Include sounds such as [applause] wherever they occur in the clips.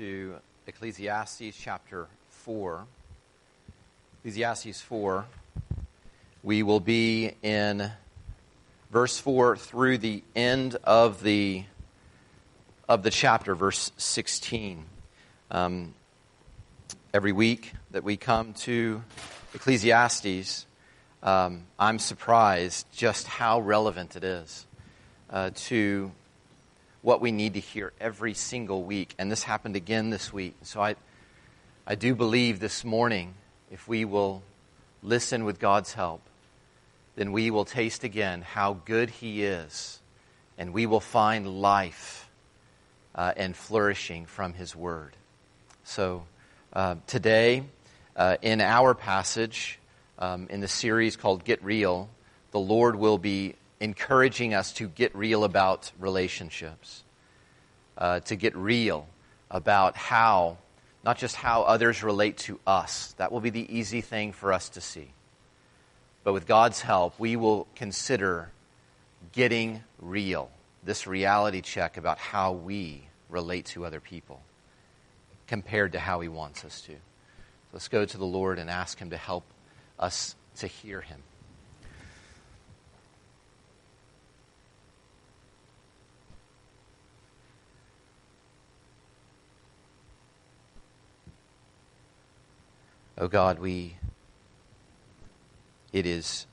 to Ecclesiastes chapter 4. Ecclesiastes 4. We will be in verse 4 through the end of the, of the chapter, verse 16. Um, every week that we come to Ecclesiastes, um, I'm surprised just how relevant it is uh, to what we need to hear every single week. And this happened again this week. So I, I do believe this morning, if we will listen with God's help, then we will taste again how good He is, and we will find life uh, and flourishing from His Word. So uh, today, uh, in our passage, um, in the series called Get Real, the Lord will be encouraging us to get real about relationships, uh, to get real about how, not just how others relate to us. That will be the easy thing for us to see. But with God's help, we will consider getting real, this reality check about how we relate to other people compared to how He wants us to. Let's go to the Lord and ask Him to help us to hear Him. Oh God, we it is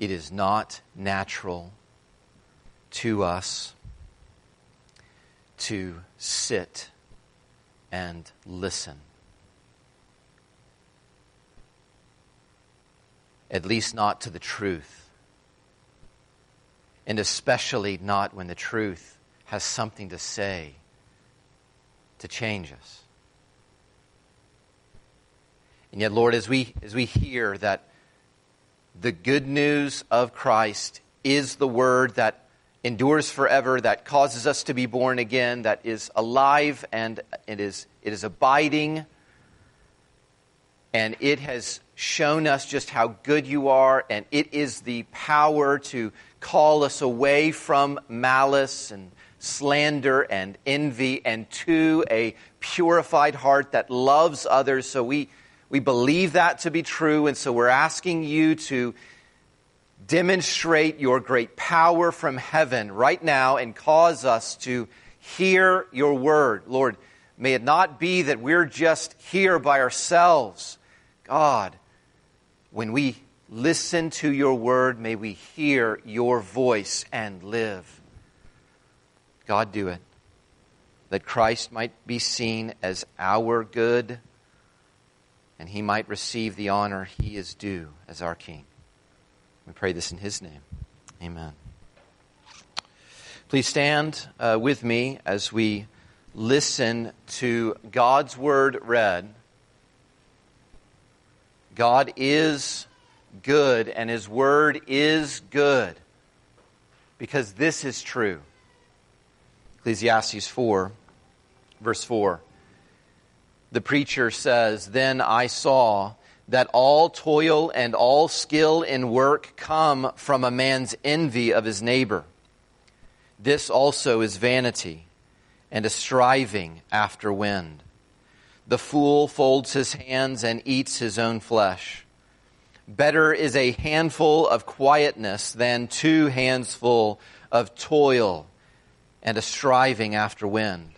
it is not natural to us to sit and listen. At least not to the truth. And especially not when the truth has something to say to change us. And yet, Lord, as we, as we hear that the good news of Christ is the word that endures forever, that causes us to be born again, that is alive and it is, it is abiding, and it has shown us just how good you are, and it is the power to call us away from malice and slander and envy and to a purified heart that loves others. So we we believe that to be true, and so we're asking you to demonstrate your great power from heaven right now and cause us to hear your word. Lord, may it not be that we're just here by ourselves. God, when we listen to your word, may we hear your voice and live. God, do it. That Christ might be seen as our good and he might receive the honor he is due as our King. We pray this in his name. Amen. Please stand uh, with me as we listen to God's word read. God is good, and his word is good because this is true. Ecclesiastes 4, verse 4 the preacher says, Then I saw that all toil and all skill in work come from a man's envy of his neighbor. This also is vanity and a striving after wind. The fool folds his hands and eats his own flesh. Better is a handful of quietness than two hands full of toil and a striving after wind.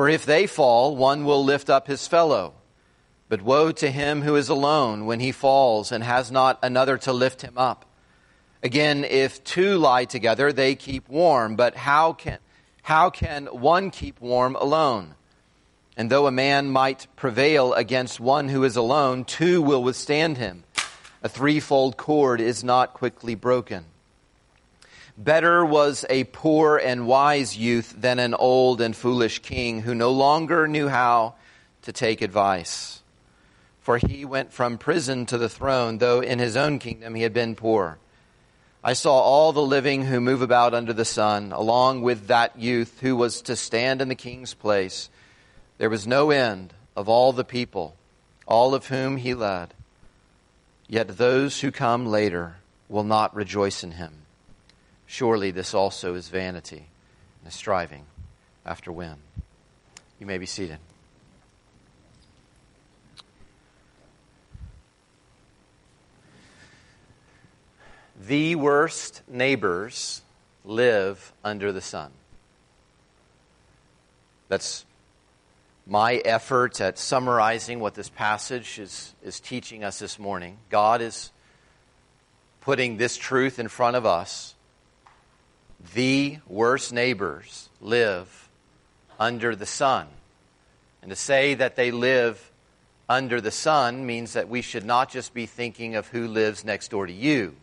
For if they fall, one will lift up his fellow. But woe to him who is alone when he falls and has not another to lift him up. Again, if two lie together, they keep warm. But how can, how can one keep warm alone? And though a man might prevail against one who is alone, two will withstand him. A threefold cord is not quickly broken. Better was a poor and wise youth than an old and foolish king who no longer knew how to take advice. For he went from prison to the throne, though in his own kingdom he had been poor. I saw all the living who move about under the sun, along with that youth who was to stand in the king's place. There was no end of all the people, all of whom he led. Yet those who come later will not rejoice in him. Surely this also is vanity and a striving after wind. You may be seated. The worst neighbors live under the sun. That's my effort at summarizing what this passage is, is teaching us this morning. God is putting this truth in front of us. The worst neighbors live under the sun. And to say that they live under the sun means that we should not just be thinking of who lives next door to you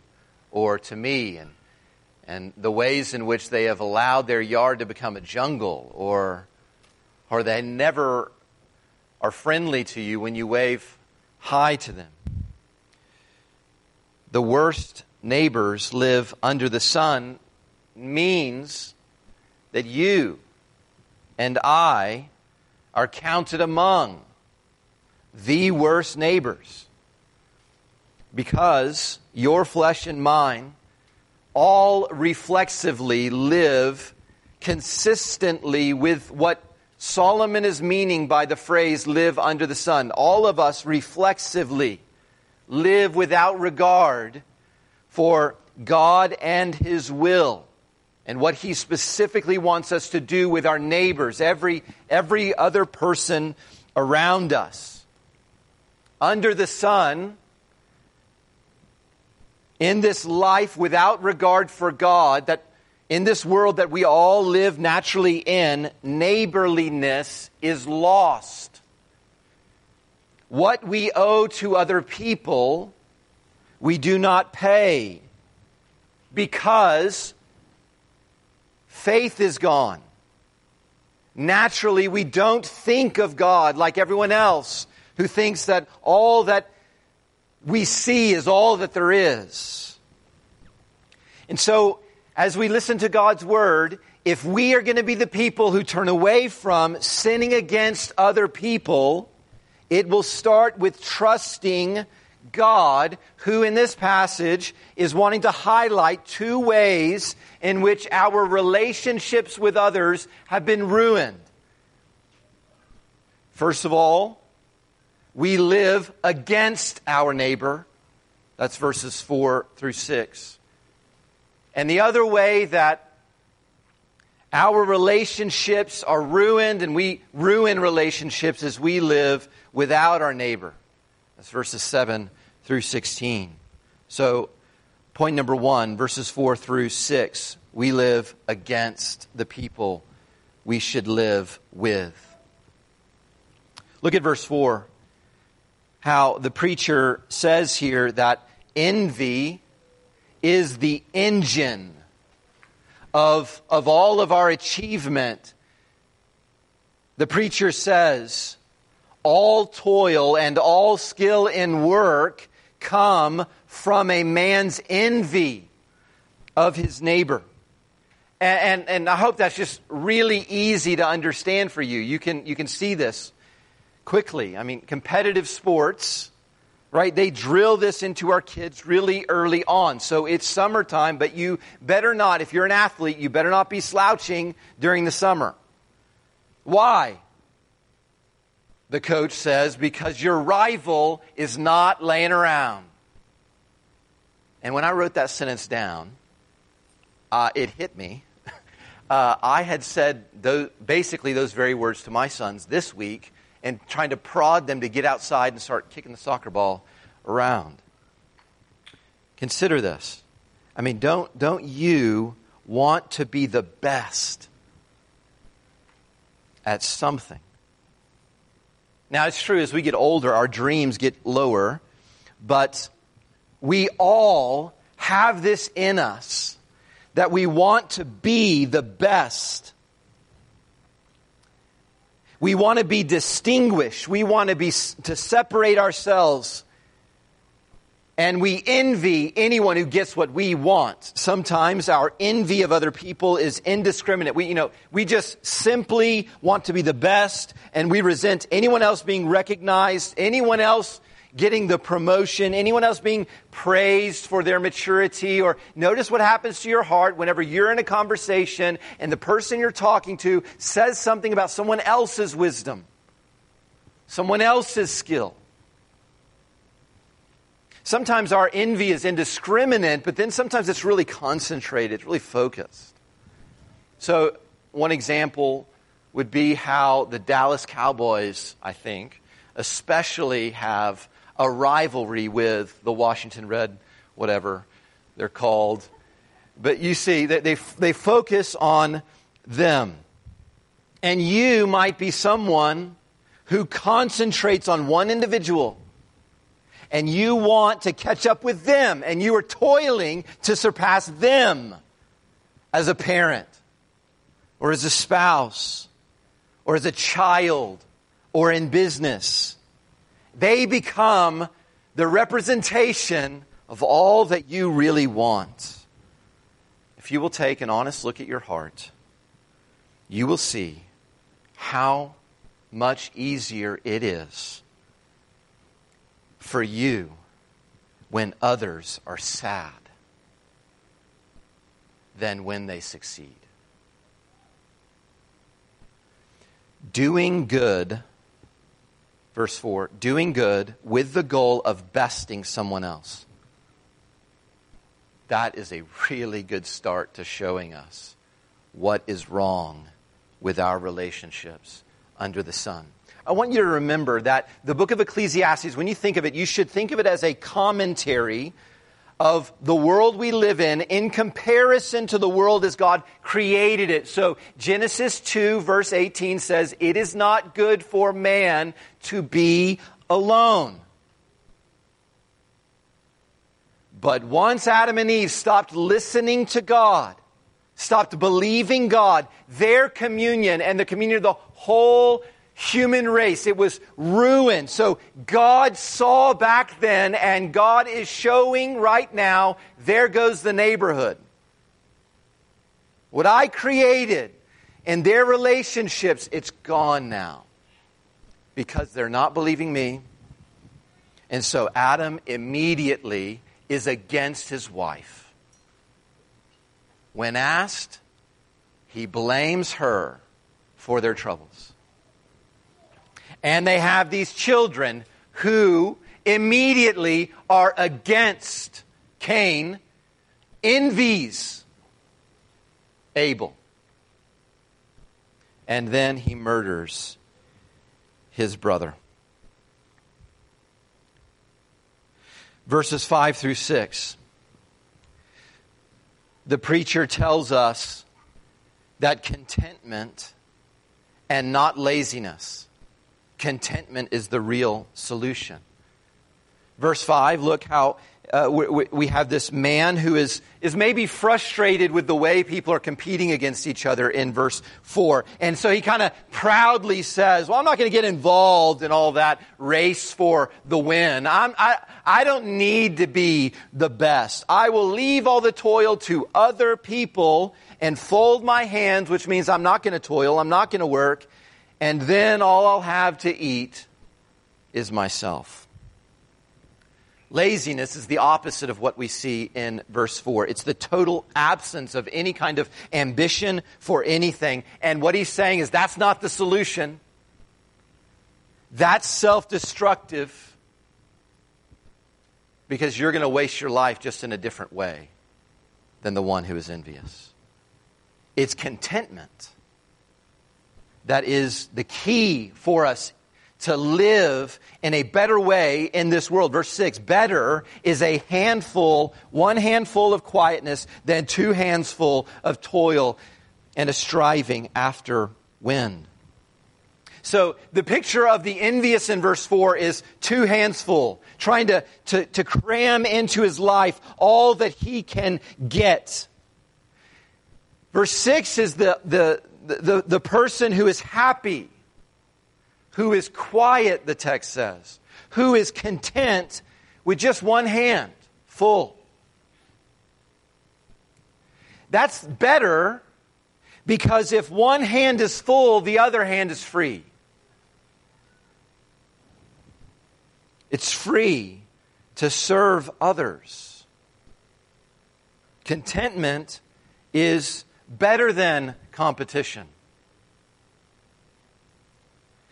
or to me and, and the ways in which they have allowed their yard to become a jungle or, or they never are friendly to you when you wave hi to them. The worst neighbors live under the sun means that you and I are counted among the worst neighbors because your flesh and mine all reflexively live consistently with what Solomon is meaning by the phrase live under the sun. All of us reflexively live without regard for God and His will and what He specifically wants us to do with our neighbors, every, every other person around us. Under the sun, in this life without regard for God, that in this world that we all live naturally in, neighborliness is lost. What we owe to other people, we do not pay because faith is gone. Naturally, we don't think of God like everyone else who thinks that all that we see is all that there is. And so, as we listen to God's word, if we are going to be the people who turn away from sinning against other people, it will start with trusting God, who in this passage is wanting to highlight two ways in which our relationships with others have been ruined. First of all, we live against our neighbor. That's verses 4 through 6. And the other way that our relationships are ruined and we ruin relationships is we live without our neighbor. That's verses 7 through 16. So, point number one, verses 4 through 6, we live against the people we should live with. Look at verse 4 how the preacher says here that envy is the engine of, of all of our achievement. The preacher says, all toil and all skill in work come from a man's envy of his neighbor. And, and, and, I hope that's just really easy to understand for you. You can, you can see this quickly. I mean, competitive sports, right? They drill this into our kids really early on. So it's summertime, but you better not, if you're an athlete, you better not be slouching during the summer. Why? The coach says, because your rival is not laying around. And when I wrote that sentence down, uh, it hit me. [laughs] Uh, I had said those, basically those very words to my sons this week and trying to prod them to get outside and start kicking the soccer ball around. Consider this. I mean, don't, don't you want to be the best at something? Now, it's true, as we get older, our dreams get lower, but we all have this in us that we want to be the best We want to be distinguished. We want to be to separate ourselves. And we envy anyone who gets what we want. Sometimes our envy of other people is indiscriminate. We, you know, we just simply want to be the best and we resent anyone else being recognized, anyone else getting the promotion, anyone else being praised for their maturity, or notice what happens to your heart whenever you're in a conversation and the person you're talking to says something about someone else's wisdom, someone else's skill. Sometimes our envy is indiscriminate, but then sometimes it's really concentrated, it's really focused. So, one example would be how the Dallas Cowboys, I think, especially have a rivalry with the Washington Red, whatever they're called. But you see, they, they, they focus on them. And you might be someone who concentrates on one individual and you want to catch up with them and you are toiling to surpass them as a parent or as a spouse or as a child or in business. They become the representation of all that you really want. If you will take an honest look at your heart, you will see how much easier it is for you when others are sad than when they succeed. Doing good verse 4 doing good with the goal of besting someone else. That is a really good start to showing us what is wrong with our relationships under the sun. I want you to remember that the book of Ecclesiastes, when you think of it, you should think of it as a commentary of the world we live in in comparison to the world as God created it. So Genesis 2 verse 18 says, it is not good for man to be alone. But once Adam and Eve stopped listening to God, stopped believing God, their communion and the communion of the whole human race. It was ruined. So God saw back then, and God is showing right now, there goes the neighborhood. What I created in their relationships, it's gone now. Because they're not believing me. And so Adam immediately is against his wife. When asked, he blames her for their troubles. And they have these children who immediately are against Cain, envies Abel. And then he murders his brother. Verses 5 through 6. The preacher tells us that contentment and not laziness contentment is the real solution. Verse 5, look how uh, we, we, have this man who is, is maybe frustrated with the way people are competing against each other in verse 4. And so he kind of proudly says, Well, I'm not going to get involved in all that race for the win. I'm, I, I don't need to be the best. I will leave all the toil to other people and fold my hands, which means I'm not going to toil, I'm not going to work, and then all I'll have to eat is myself. Laziness is the opposite of what we see in verse 4. It's the total absence of any kind of ambition for anything. And what he's saying is that's not the solution. That's self destructive because you're going to waste your life just in a different way than the one who is envious. It's contentment that is the key for us to live in a better way in this world. Verse 6 Better is a handful, one handful of quietness than two hands full of toil and a striving after wind. So the picture of the envious in verse 4 is two hands full, trying to, to, to cram into his life all that he can get. Verse 6 is the, the, the, the person who is happy who is quiet, the text says, who is content with just one hand full. That's better because if one hand is full, the other hand is free. It's free to serve others. Contentment is better than competition.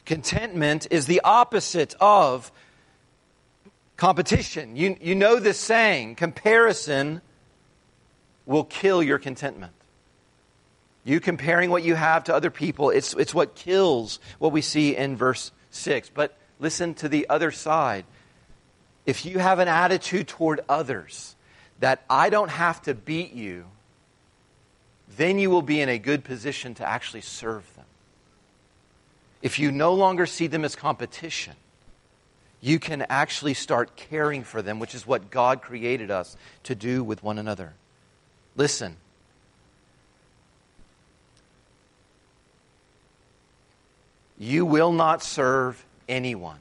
Contentment is the opposite of competition. You, you know this saying comparison will kill your contentment. You comparing what you have to other people, it's, it's what kills what we see in verse 6. But listen to the other side. If you have an attitude toward others that I don't have to beat you, then you will be in a good position to actually serve them. If you no longer see them as competition, you can actually start caring for them, which is what God created us to do with one another. Listen. You will not serve anyone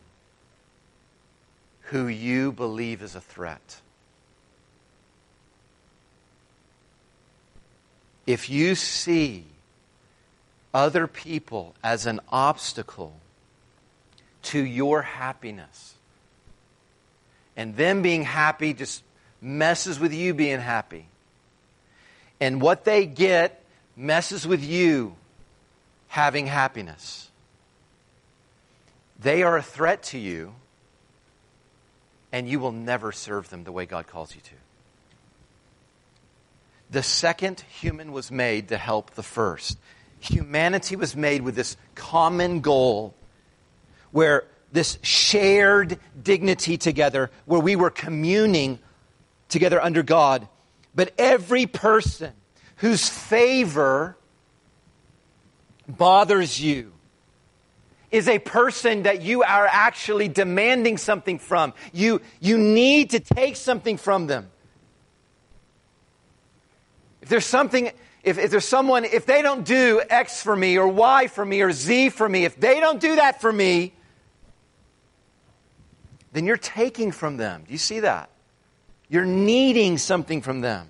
who you believe is a threat. If you see other people as an obstacle to your happiness, and them being happy just messes with you being happy, and what they get messes with you having happiness. They are a threat to you, and you will never serve them the way God calls you to. The second human was made to help the first. Humanity was made with this common goal where this shared dignity together, where we were communing together under God. But every person whose favor bothers you is a person that you are actually demanding something from. You, you need to take something from them. If there's something, if, if there's someone, if they don't do X for me or Y for me or Z for me, if they don't do that for me, then you're taking from them. Do you see that? You're needing something from them.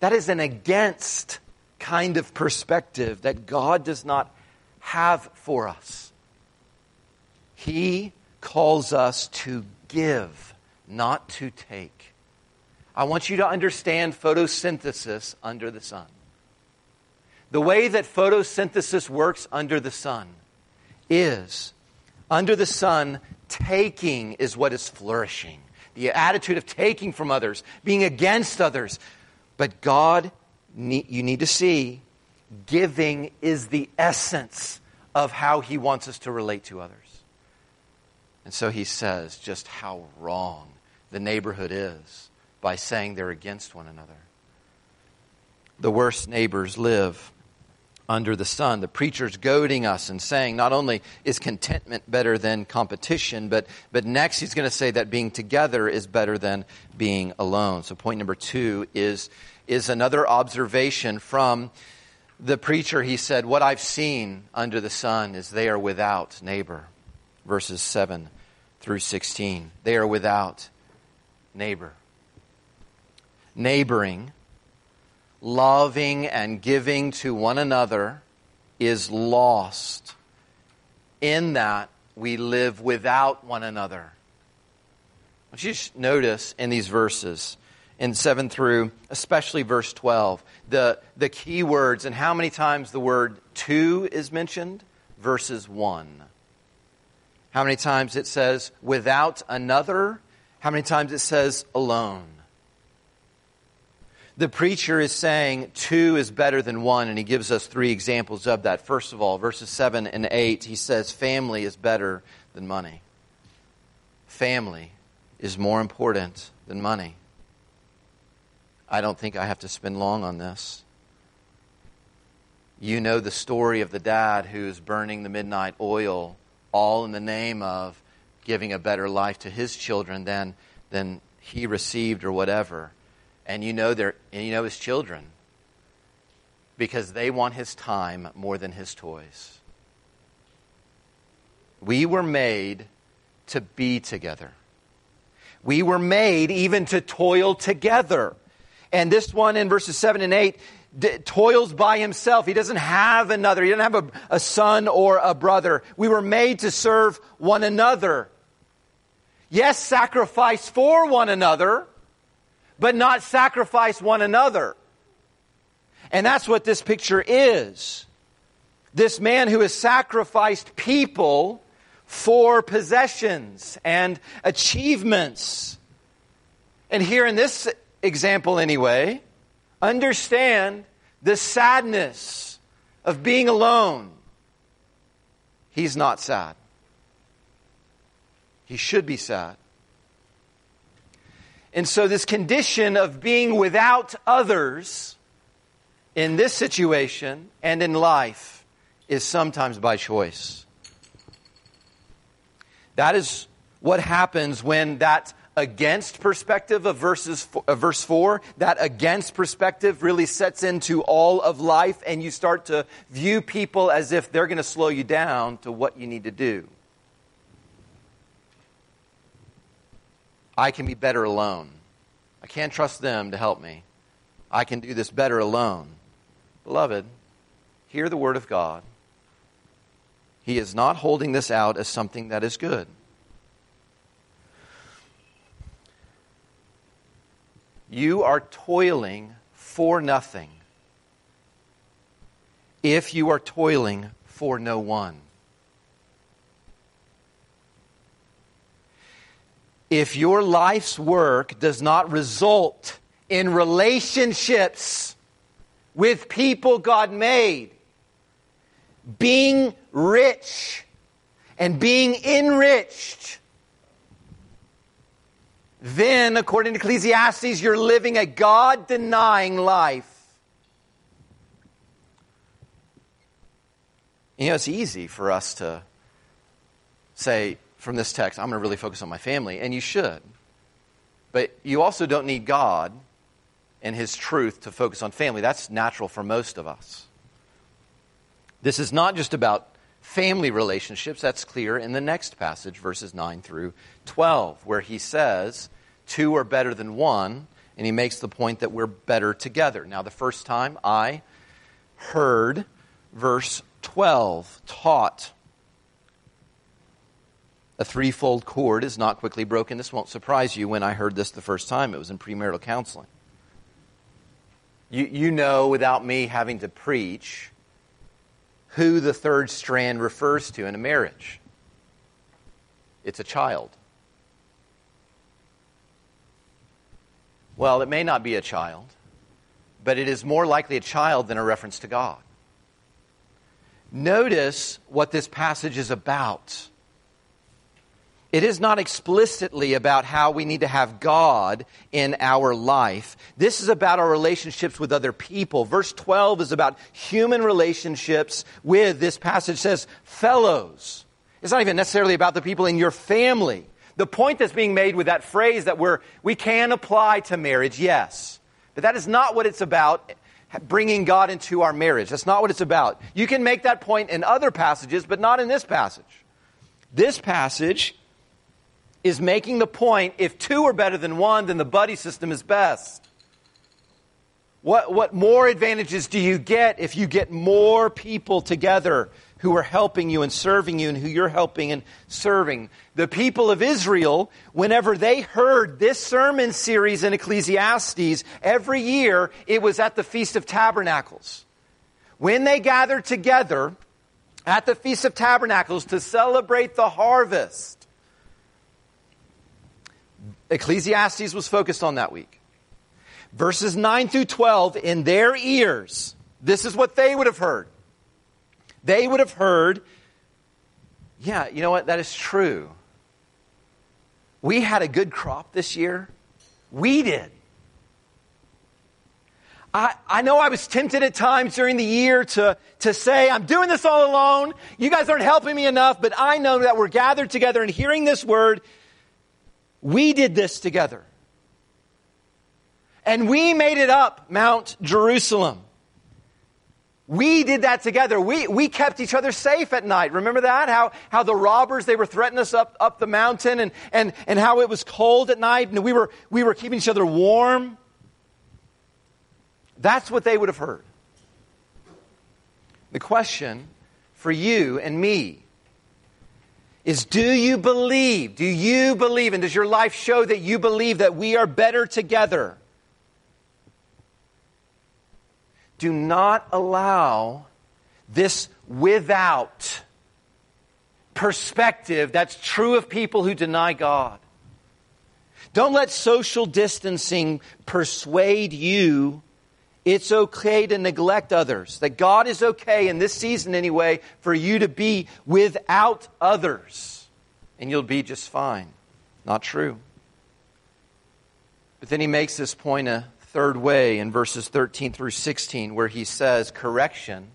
That is an against kind of perspective that God does not have for us. He calls us to give, not to take. I want you to understand photosynthesis under the sun. The way that photosynthesis works under the sun is under the sun, taking is what is flourishing the attitude of taking from others, being against others. But God, you need to see, giving is the essence of how He wants us to relate to others. And so He says just how wrong the neighborhood is by saying they're against one another. The worst neighbors live under the sun. The preacher's goading us and saying not only is contentment better than competition, but, but next he's going to say that being together is better than being alone. So, point number two is, is another observation from the preacher. He said, What I've seen under the sun is they are without neighbor. Verses 7 through 16. They are without neighbor. Neighboring loving and giving to one another is lost in that we live without one another. You notice in these verses, in 7 through, especially verse 12, the, the key words and how many times the word two is mentioned? Verses 1. How many times it says without another? How many times it says alone? The preacher is saying two is better than one, and he gives us three examples of that. First of all, verses 7 and 8, he says family is better than money. Family is more important than money. I don't think I have to spend long on this. You know the story of the dad who's burning the midnight oil, all in the name of giving a better life to his children than, than he received or whatever and you know their and you know his children because they want his time more than his toys. We were made to be together. We were made even to toil together. And this one in verses 7 and 8 d- toils by himself. He doesn't have another. He doesn't have a, a son or a brother. We were made to serve one another. Yes, sacrifice for one another, but not sacrifice one another. And that's what this picture is. This man who has sacrificed people for possessions and achievements. And here in this example, anyway, understand the sadness of being alone. He's not sad. He should be sad. And so, this condition of being without others in this situation and in life is sometimes by choice. That is what happens when that against perspective of verses of verse 4 that against perspective really sets into all of life and you start to view people as if they're going to slow you down to what you need to do i can be better alone. I can't trust them to help me. I can do this better alone. Beloved hear the word of god. He is not holding this out as something that is good. You are toiling for nothing if you are toiling for no one. If your life's work does not result in relationships with people God made, being rich and being enriched then, according to Ecclesiastes, you're living a God denying life. You know, it's easy for us to say from this text, I'm going to really focus on my family, and you should. But you also don't need God and His truth to focus on family. That's natural for most of us. This is not just about family relationships. That's clear in the next passage, verses 9 through 12, where he says, Two are better than one, and he makes the point that we're better together. Now, the first time I heard verse 12 taught, a threefold cord is not quickly broken. This won't surprise you when I heard this the first time. It was in premarital counseling. You, you know, without me having to preach, who the third strand refers to in a marriage. It's a child. Well, it may not be a child, but it is more likely a child than a reference to God. Notice what this passage is about. It is not explicitly about how we need to have God in our life. This is about our relationships with other people. Verse 12 is about human relationships with, this passage says, fellows. It's not even necessarily about the people in your family. The point that's being made with that phrase that we're, we can apply to marriage, yes. But that is not what it's about, bringing God into our marriage. That's not what it's about. You can make that point in other passages, but not in this passage. This passage is making the point if two are better than one, then the buddy system is best. What, what more advantages do you get if you get more people together who are helping you and serving you and who you're helping and serving? The people of Israel, whenever they heard this sermon series in Ecclesiastes, every year it was at the Feast of Tabernacles. When they gathered together at the Feast of Tabernacles to celebrate the harvest, Ecclesiastes was focused on that week. Verses 9 through 12, in their ears, this is what they would have heard. They would have heard, yeah, you know what? That is true. We had a good crop this year. We did. I, I know I was tempted at times during the year to, to say, I'm doing this all alone. You guys aren't helping me enough, but I know that we're gathered together and hearing this word we did this together. And we made it up Mount Jerusalem. We did that together. We, we kept each other safe at night. Remember that? How, how the robbers, they were threatening us up, up the mountain and, and, and how it was cold at night and we were, we were keeping each other warm. That's what they would have heard. The question for you and me is do you believe? Do you believe? And does your life show that you believe that we are better together? Do not allow this without perspective that's true of people who deny God. Don't let social distancing persuade you it's okay to neglect others. That God is okay in this season anyway for you to be without others. And you'll be just fine. Not true. But then he makes this point a third way in verses 13 through 16, where he says, correction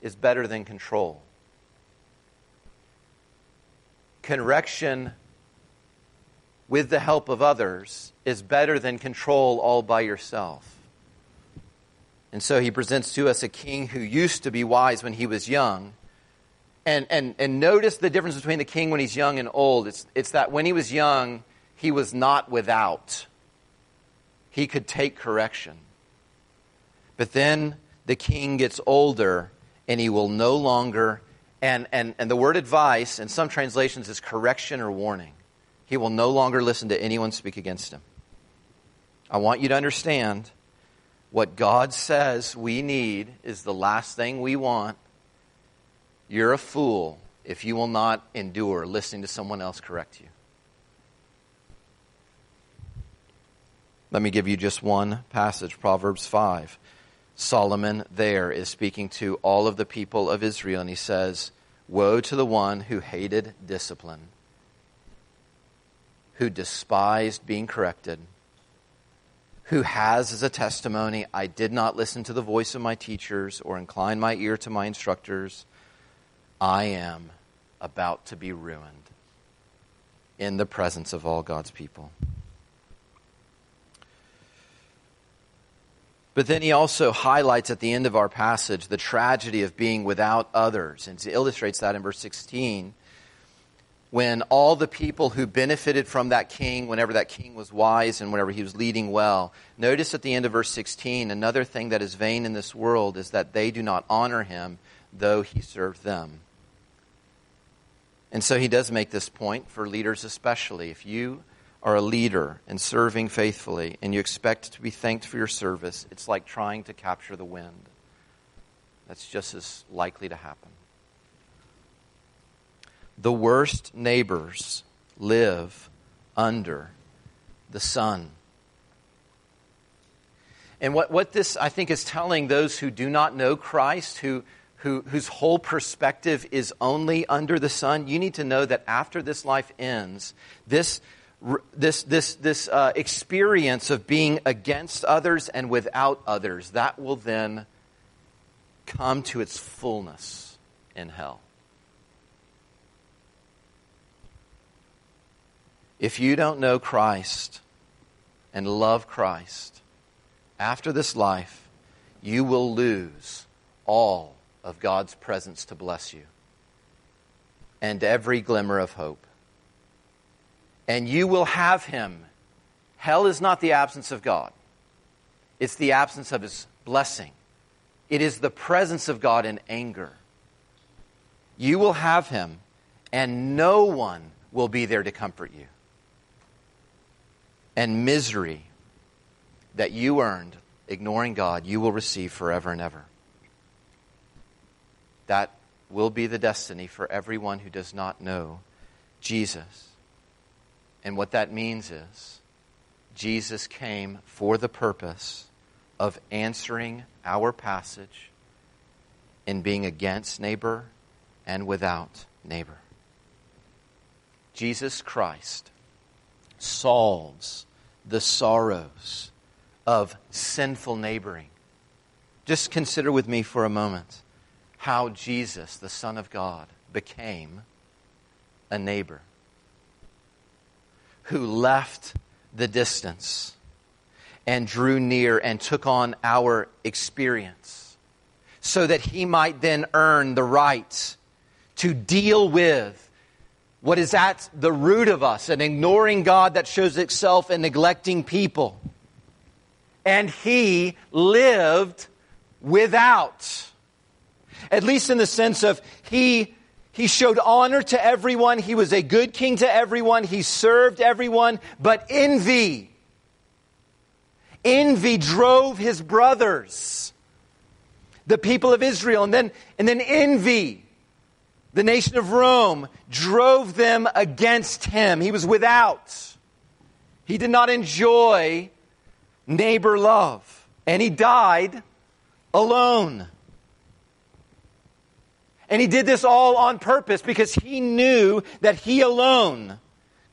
is better than control. Correction with the help of others is better than control all by yourself. And so he presents to us a king who used to be wise when he was young. And, and, and notice the difference between the king when he's young and old. It's, it's that when he was young, he was not without, he could take correction. But then the king gets older and he will no longer, and, and, and the word advice in some translations is correction or warning. He will no longer listen to anyone speak against him. I want you to understand what God says we need is the last thing we want. You're a fool if you will not endure listening to someone else correct you. Let me give you just one passage Proverbs 5. Solomon there is speaking to all of the people of Israel, and he says, Woe to the one who hated discipline, who despised being corrected who has as a testimony, I did not listen to the voice of my teachers or incline my ear to my instructors, I am about to be ruined in the presence of all God's people. But then he also highlights at the end of our passage the tragedy of being without others. And he illustrates that in verse 16 when all the people who benefited from that king, whenever that king was wise and whenever he was leading well, notice at the end of verse 16, another thing that is vain in this world is that they do not honor him, though he served them. And so he does make this point for leaders especially. If you are a leader and serving faithfully and you expect to be thanked for your service, it's like trying to capture the wind. That's just as likely to happen the worst neighbors live under the sun. And what, what this, I think, is telling those who do not know Christ, who, who, whose whole perspective is only under the sun, you need to know that after this life ends, this, this, this, this uh, experience of being against others and without others, that will then come to its fullness in hell. If you don't know Christ and love Christ, after this life, you will lose all of God's presence to bless you and every glimmer of hope. And you will have Him. Hell is not the absence of God, it's the absence of His blessing. It is the presence of God in anger. You will have Him, and no one will be there to comfort you and misery that you earned ignoring God, you will receive forever and ever. That will be the destiny for everyone who does not know Jesus. And what that means is Jesus came for the purpose of answering our passage in being against neighbor and without neighbor. Jesus Christ solves the sorrows of sinful neighboring. Just consider with me for a moment how Jesus, the Son of God, became a neighbor who left the distance and drew near and took on our experience so that he might then earn the right to deal with what is at the root of us, and ignoring God that shows itself in neglecting people. And he lived without. At least in the sense of he, he showed honor to everyone. He was a good king to everyone. He served everyone. But envy, envy drove his brothers, the people of Israel. And then, and then envy the nation of Rome drove them against him. He was without. He did not enjoy neighbor love. And he died alone. And he did this all on purpose because he knew that he alone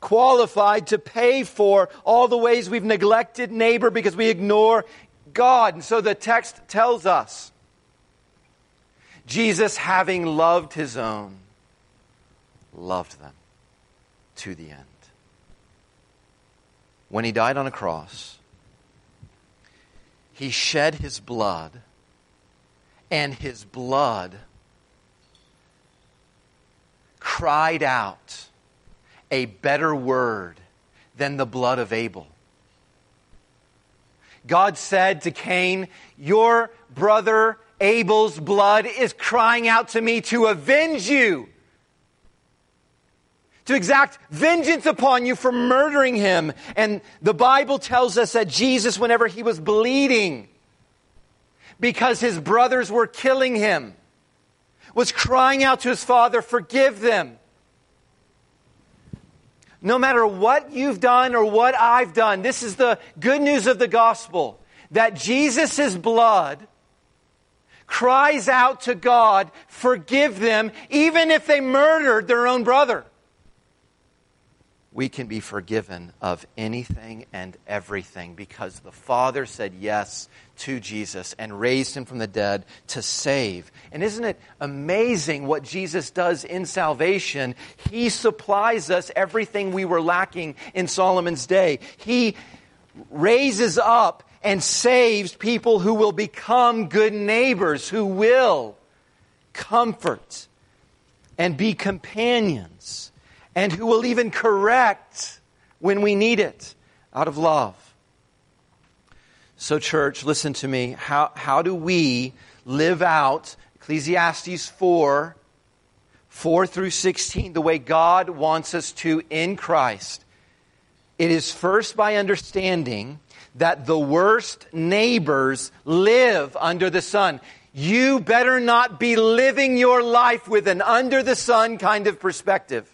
qualified to pay for all the ways we've neglected neighbor because we ignore God. And so the text tells us Jesus, having loved his own, loved them to the end. When he died on a cross, he shed his blood, and his blood cried out a better word than the blood of Abel. God said to Cain, Your brother Abel's blood is crying out to me to avenge you, to exact vengeance upon you for murdering him. And the Bible tells us that Jesus, whenever he was bleeding because his brothers were killing him, was crying out to his father, Forgive them. No matter what you've done or what I've done, this is the good news of the gospel that Jesus' blood cries out to God, forgive them, even if they murdered their own brother. We can be forgiven of anything and everything because the Father said yes to Jesus and raised him from the dead to save. And isn't it amazing what Jesus does in salvation? He supplies us everything we were lacking in Solomon's day. He raises up and saves people who will become good neighbors, who will comfort and be companions, and who will even correct when we need it out of love. So, church, listen to me. How, how do we live out Ecclesiastes 4, 4 through 16, the way God wants us to in Christ? It is first by understanding that the worst neighbors live under the sun. You better not be living your life with an under the sun kind of perspective.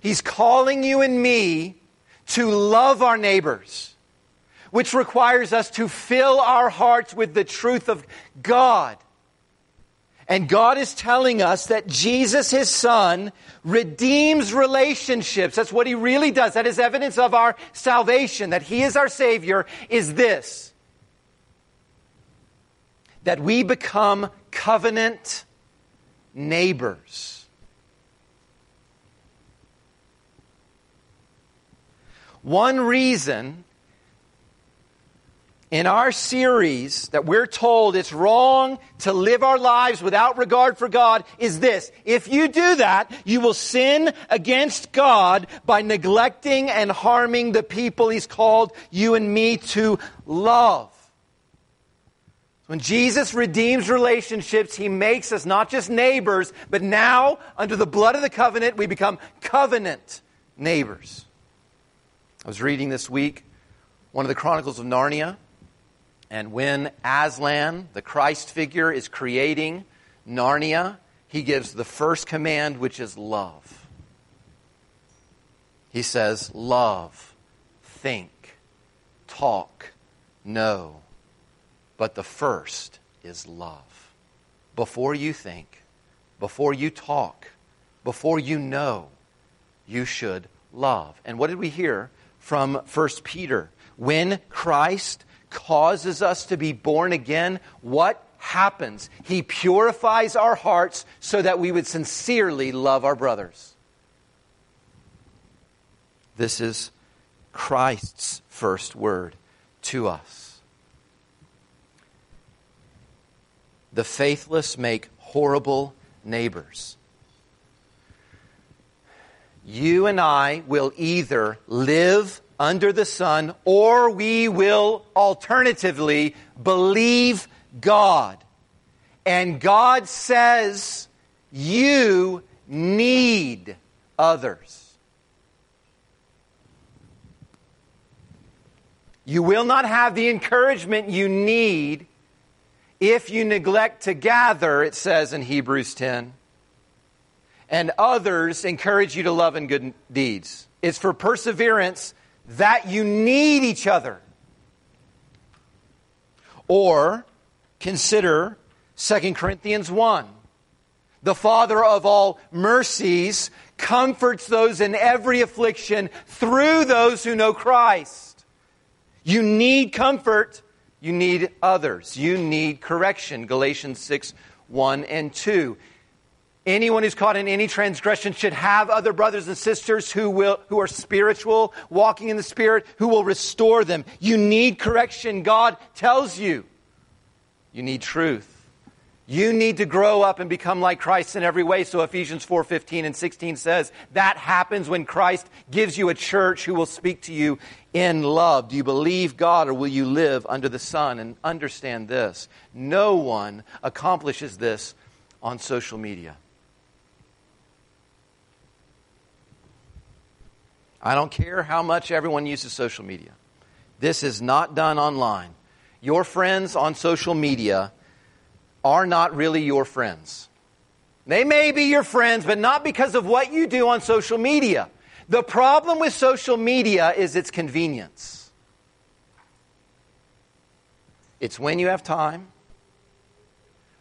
He's calling you and me to love our neighbors, which requires us to fill our hearts with the truth of God and God is telling us that Jesus, his son, redeems relationships. That's what he really does. That is evidence of our salvation, that he is our Savior, is this. That we become covenant neighbors. One reason in our series that we're told it's wrong to live our lives without regard for God is this. If you do that, you will sin against God by neglecting and harming the people He's called you and me to love. When Jesus redeems relationships, He makes us not just neighbors, but now, under the blood of the covenant, we become covenant neighbors. I was reading this week one of the Chronicles of Narnia. And when Aslan, the Christ figure, is creating Narnia, he gives the first command, which is love. He says, Love, think, talk, know. But the first is love. Before you think, before you talk, before you know, you should love. And what did we hear from 1 Peter? When Christ causes us to be born again, what happens? He purifies our hearts so that we would sincerely love our brothers. This is Christ's first word to us. the faithless make horrible neighbors. You and I will either live under the sun or we will alternatively believe God. And God says, You need others. You will not have the encouragement you need if you neglect to gather, it says in Hebrews 10. And others encourage you to love and good deeds. It's for perseverance that you need each other. Or consider 2 Corinthians 1. The Father of all mercies comforts those in every affliction through those who know Christ. You need comfort. You need others. You need correction. Galatians 6 1 and 2. Anyone who's caught in any transgression should have other brothers and sisters who, will, who are spiritual, walking in the Spirit, who will restore them. You need correction. God tells you. You need truth. You need to grow up and become like Christ in every way. So Ephesians 4:15 and 16 says that happens when Christ gives you a church who will speak to you in love. Do you believe God or will you live under the sun? And understand this. No one accomplishes this on social media. I don't care how much everyone uses social media. This is not done online. Your friends on social media are not really your friends. They may be your friends, but not because of what you do on social media. The problem with social media is its convenience. It's when you have time,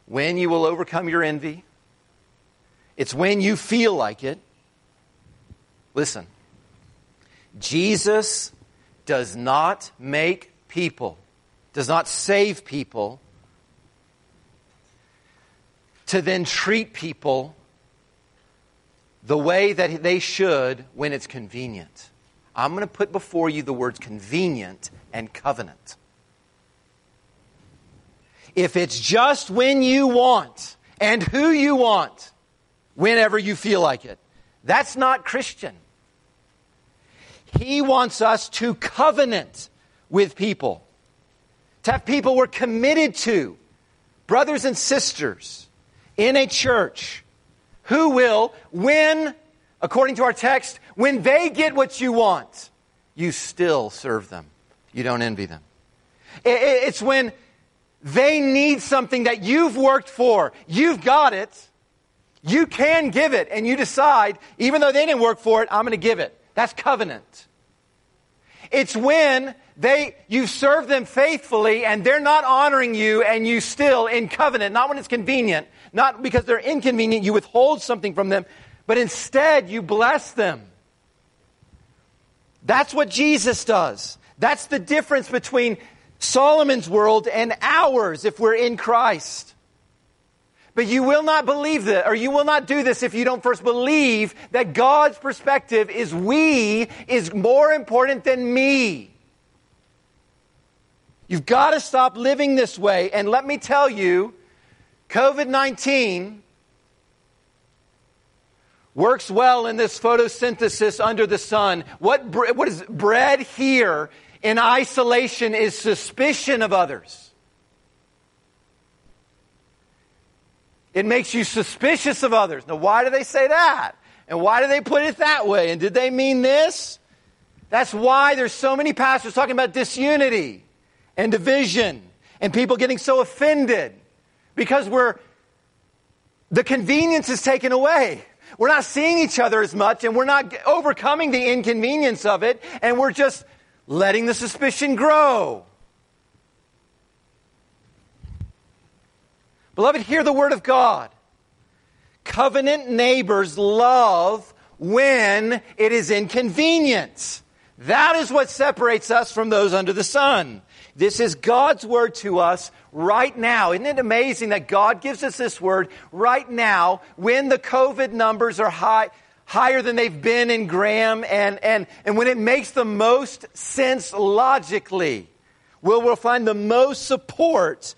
when you will overcome your envy, it's when you feel like it. Listen, Jesus does not make people, does not save people to then treat people the way that they should when it's convenient. I'm going to put before you the words convenient and covenant. If it's just when you want and who you want, whenever you feel like it, that's not Christian. He wants us to covenant with people, to have people we're committed to, brothers and sisters in a church who will, when, according to our text, when they get what you want, you still serve them. You don't envy them. It's when they need something that you've worked for, you've got it, you can give it, and you decide, even though they didn't work for it, I'm going to give it. That's covenant. It's when they, you serve them faithfully and they're not honoring you and you still in covenant, not when it's convenient, not because they're inconvenient, you withhold something from them, but instead you bless them. That's what Jesus does. That's the difference between Solomon's world and ours if we're in Christ. But you will not believe that, or you will not do this if you don't first believe that God's perspective is we is more important than me. You've got to stop living this way. And let me tell you, COVID 19 works well in this photosynthesis under the sun. What, what is bred here in isolation is suspicion of others. It makes you suspicious of others. Now, why do they say that? And why do they put it that way? And did they mean this? That's why there's so many pastors talking about disunity and division and people getting so offended because we're the convenience is taken away. We're not seeing each other as much and we're not overcoming the inconvenience of it and we're just letting the suspicion grow. Beloved, hear the word of God. Covenant neighbors love when it is inconvenient. That is what separates us from those under the sun. This is God's word to us right now. Isn't it amazing that God gives us this word right now when the COVID numbers are high, higher than they've been in Graham and, and, and when it makes the most sense logically? Where we'll find the most support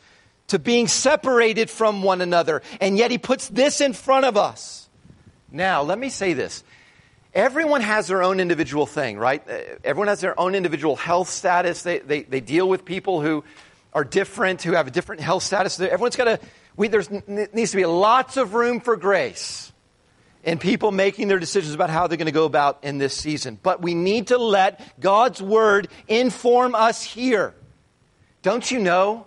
to being separated from one another. And yet he puts this in front of us. Now, let me say this. Everyone has their own individual thing, right? Uh, everyone has their own individual health status. They, they, they deal with people who are different, who have a different health status. Everyone's got to, we, there needs to be lots of room for grace in people making their decisions about how they're going to go about in this season. But we need to let God's word inform us here. Don't you know,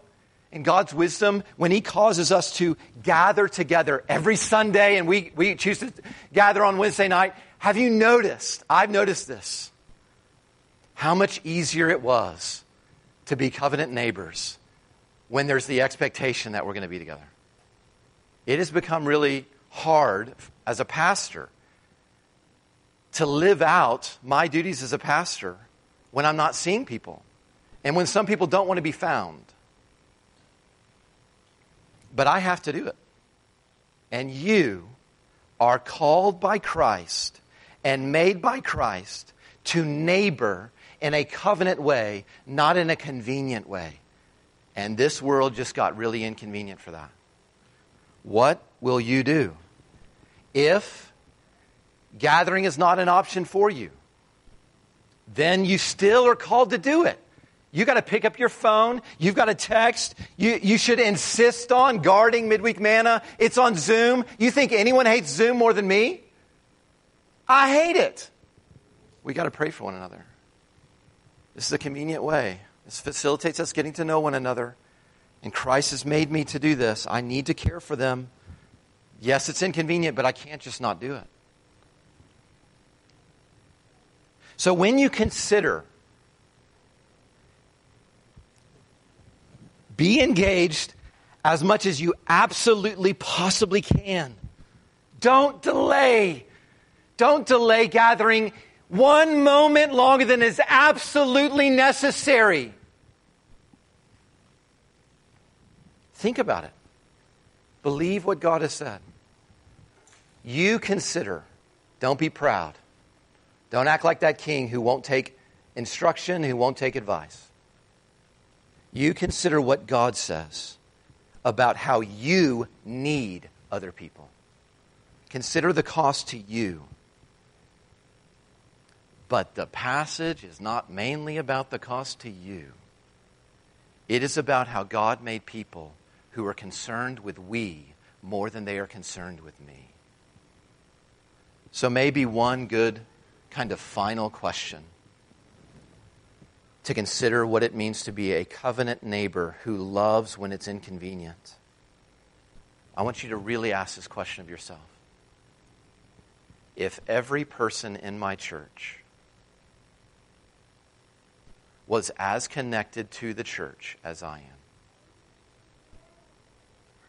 in God's wisdom, when He causes us to gather together every Sunday and we, we choose to gather on Wednesday night, have you noticed? I've noticed this. How much easier it was to be covenant neighbors when there's the expectation that we're going to be together. It has become really hard as a pastor to live out my duties as a pastor when I'm not seeing people and when some people don't want to be found. But I have to do it. And you are called by Christ and made by Christ to neighbor in a covenant way, not in a convenient way. And this world just got really inconvenient for that. What will you do if gathering is not an option for you? Then you still are called to do it. You got to pick up your phone. You've got to text. You, you should insist on guarding midweek manna. It's on Zoom. You think anyone hates Zoom more than me? I hate it. We got to pray for one another. This is a convenient way. This facilitates us getting to know one another. And Christ has made me to do this. I need to care for them. Yes, it's inconvenient, but I can't just not do it. So when you consider, be engaged as much as you absolutely possibly can. Don't delay. Don't delay gathering one moment longer than is absolutely necessary. Think about it. Believe what God has said. You consider. Don't be proud. Don't act like that king who won't take instruction, who won't take advice. You consider what God says about how you need other people. Consider the cost to you. But the passage is not mainly about the cost to you. It is about how God made people who are concerned with we more than they are concerned with me. So, maybe one good kind of final question to consider what it means to be a covenant neighbor who loves when it's inconvenient. I want you to really ask this question of yourself. If every person in my church was as connected to the church as I am.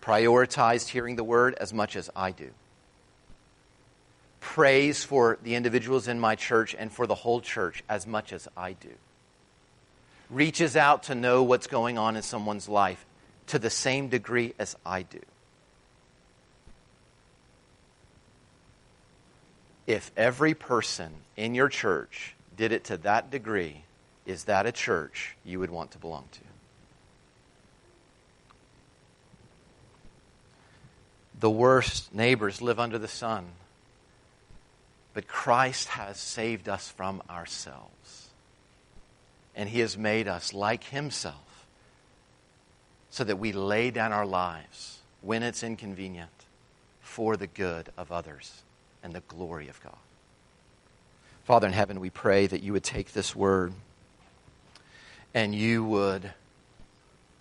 Prioritized hearing the word as much as I do. Prays for the individuals in my church and for the whole church as much as I do. Reaches out to know what's going on in someone's life to the same degree as I do. If every person in your church did it to that degree, is that a church you would want to belong to? The worst neighbors live under the sun. But Christ has saved us from ourselves. And He has made us like Himself so that we lay down our lives when it's inconvenient for the good of others and the glory of God. Father in heaven, we pray that you would take this word and you would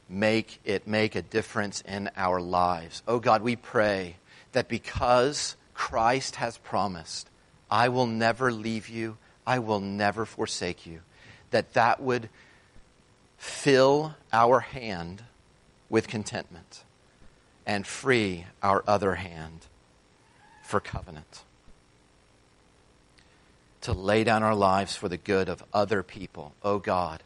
make it make a difference in our lives. Oh God, we pray that because Christ has promised, I will never leave you, I will never forsake you, that that would fill our hand with contentment and free our other hand for covenant. To lay down our lives for the good of other people. Oh God,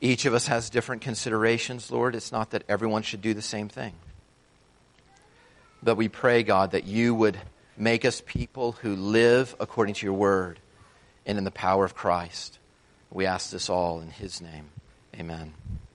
each of us has different considerations, Lord. It's not that everyone should do the same thing. But we pray, God, that you would make us people who live according to your word and in the power of Christ. We ask this all in his name. Amen.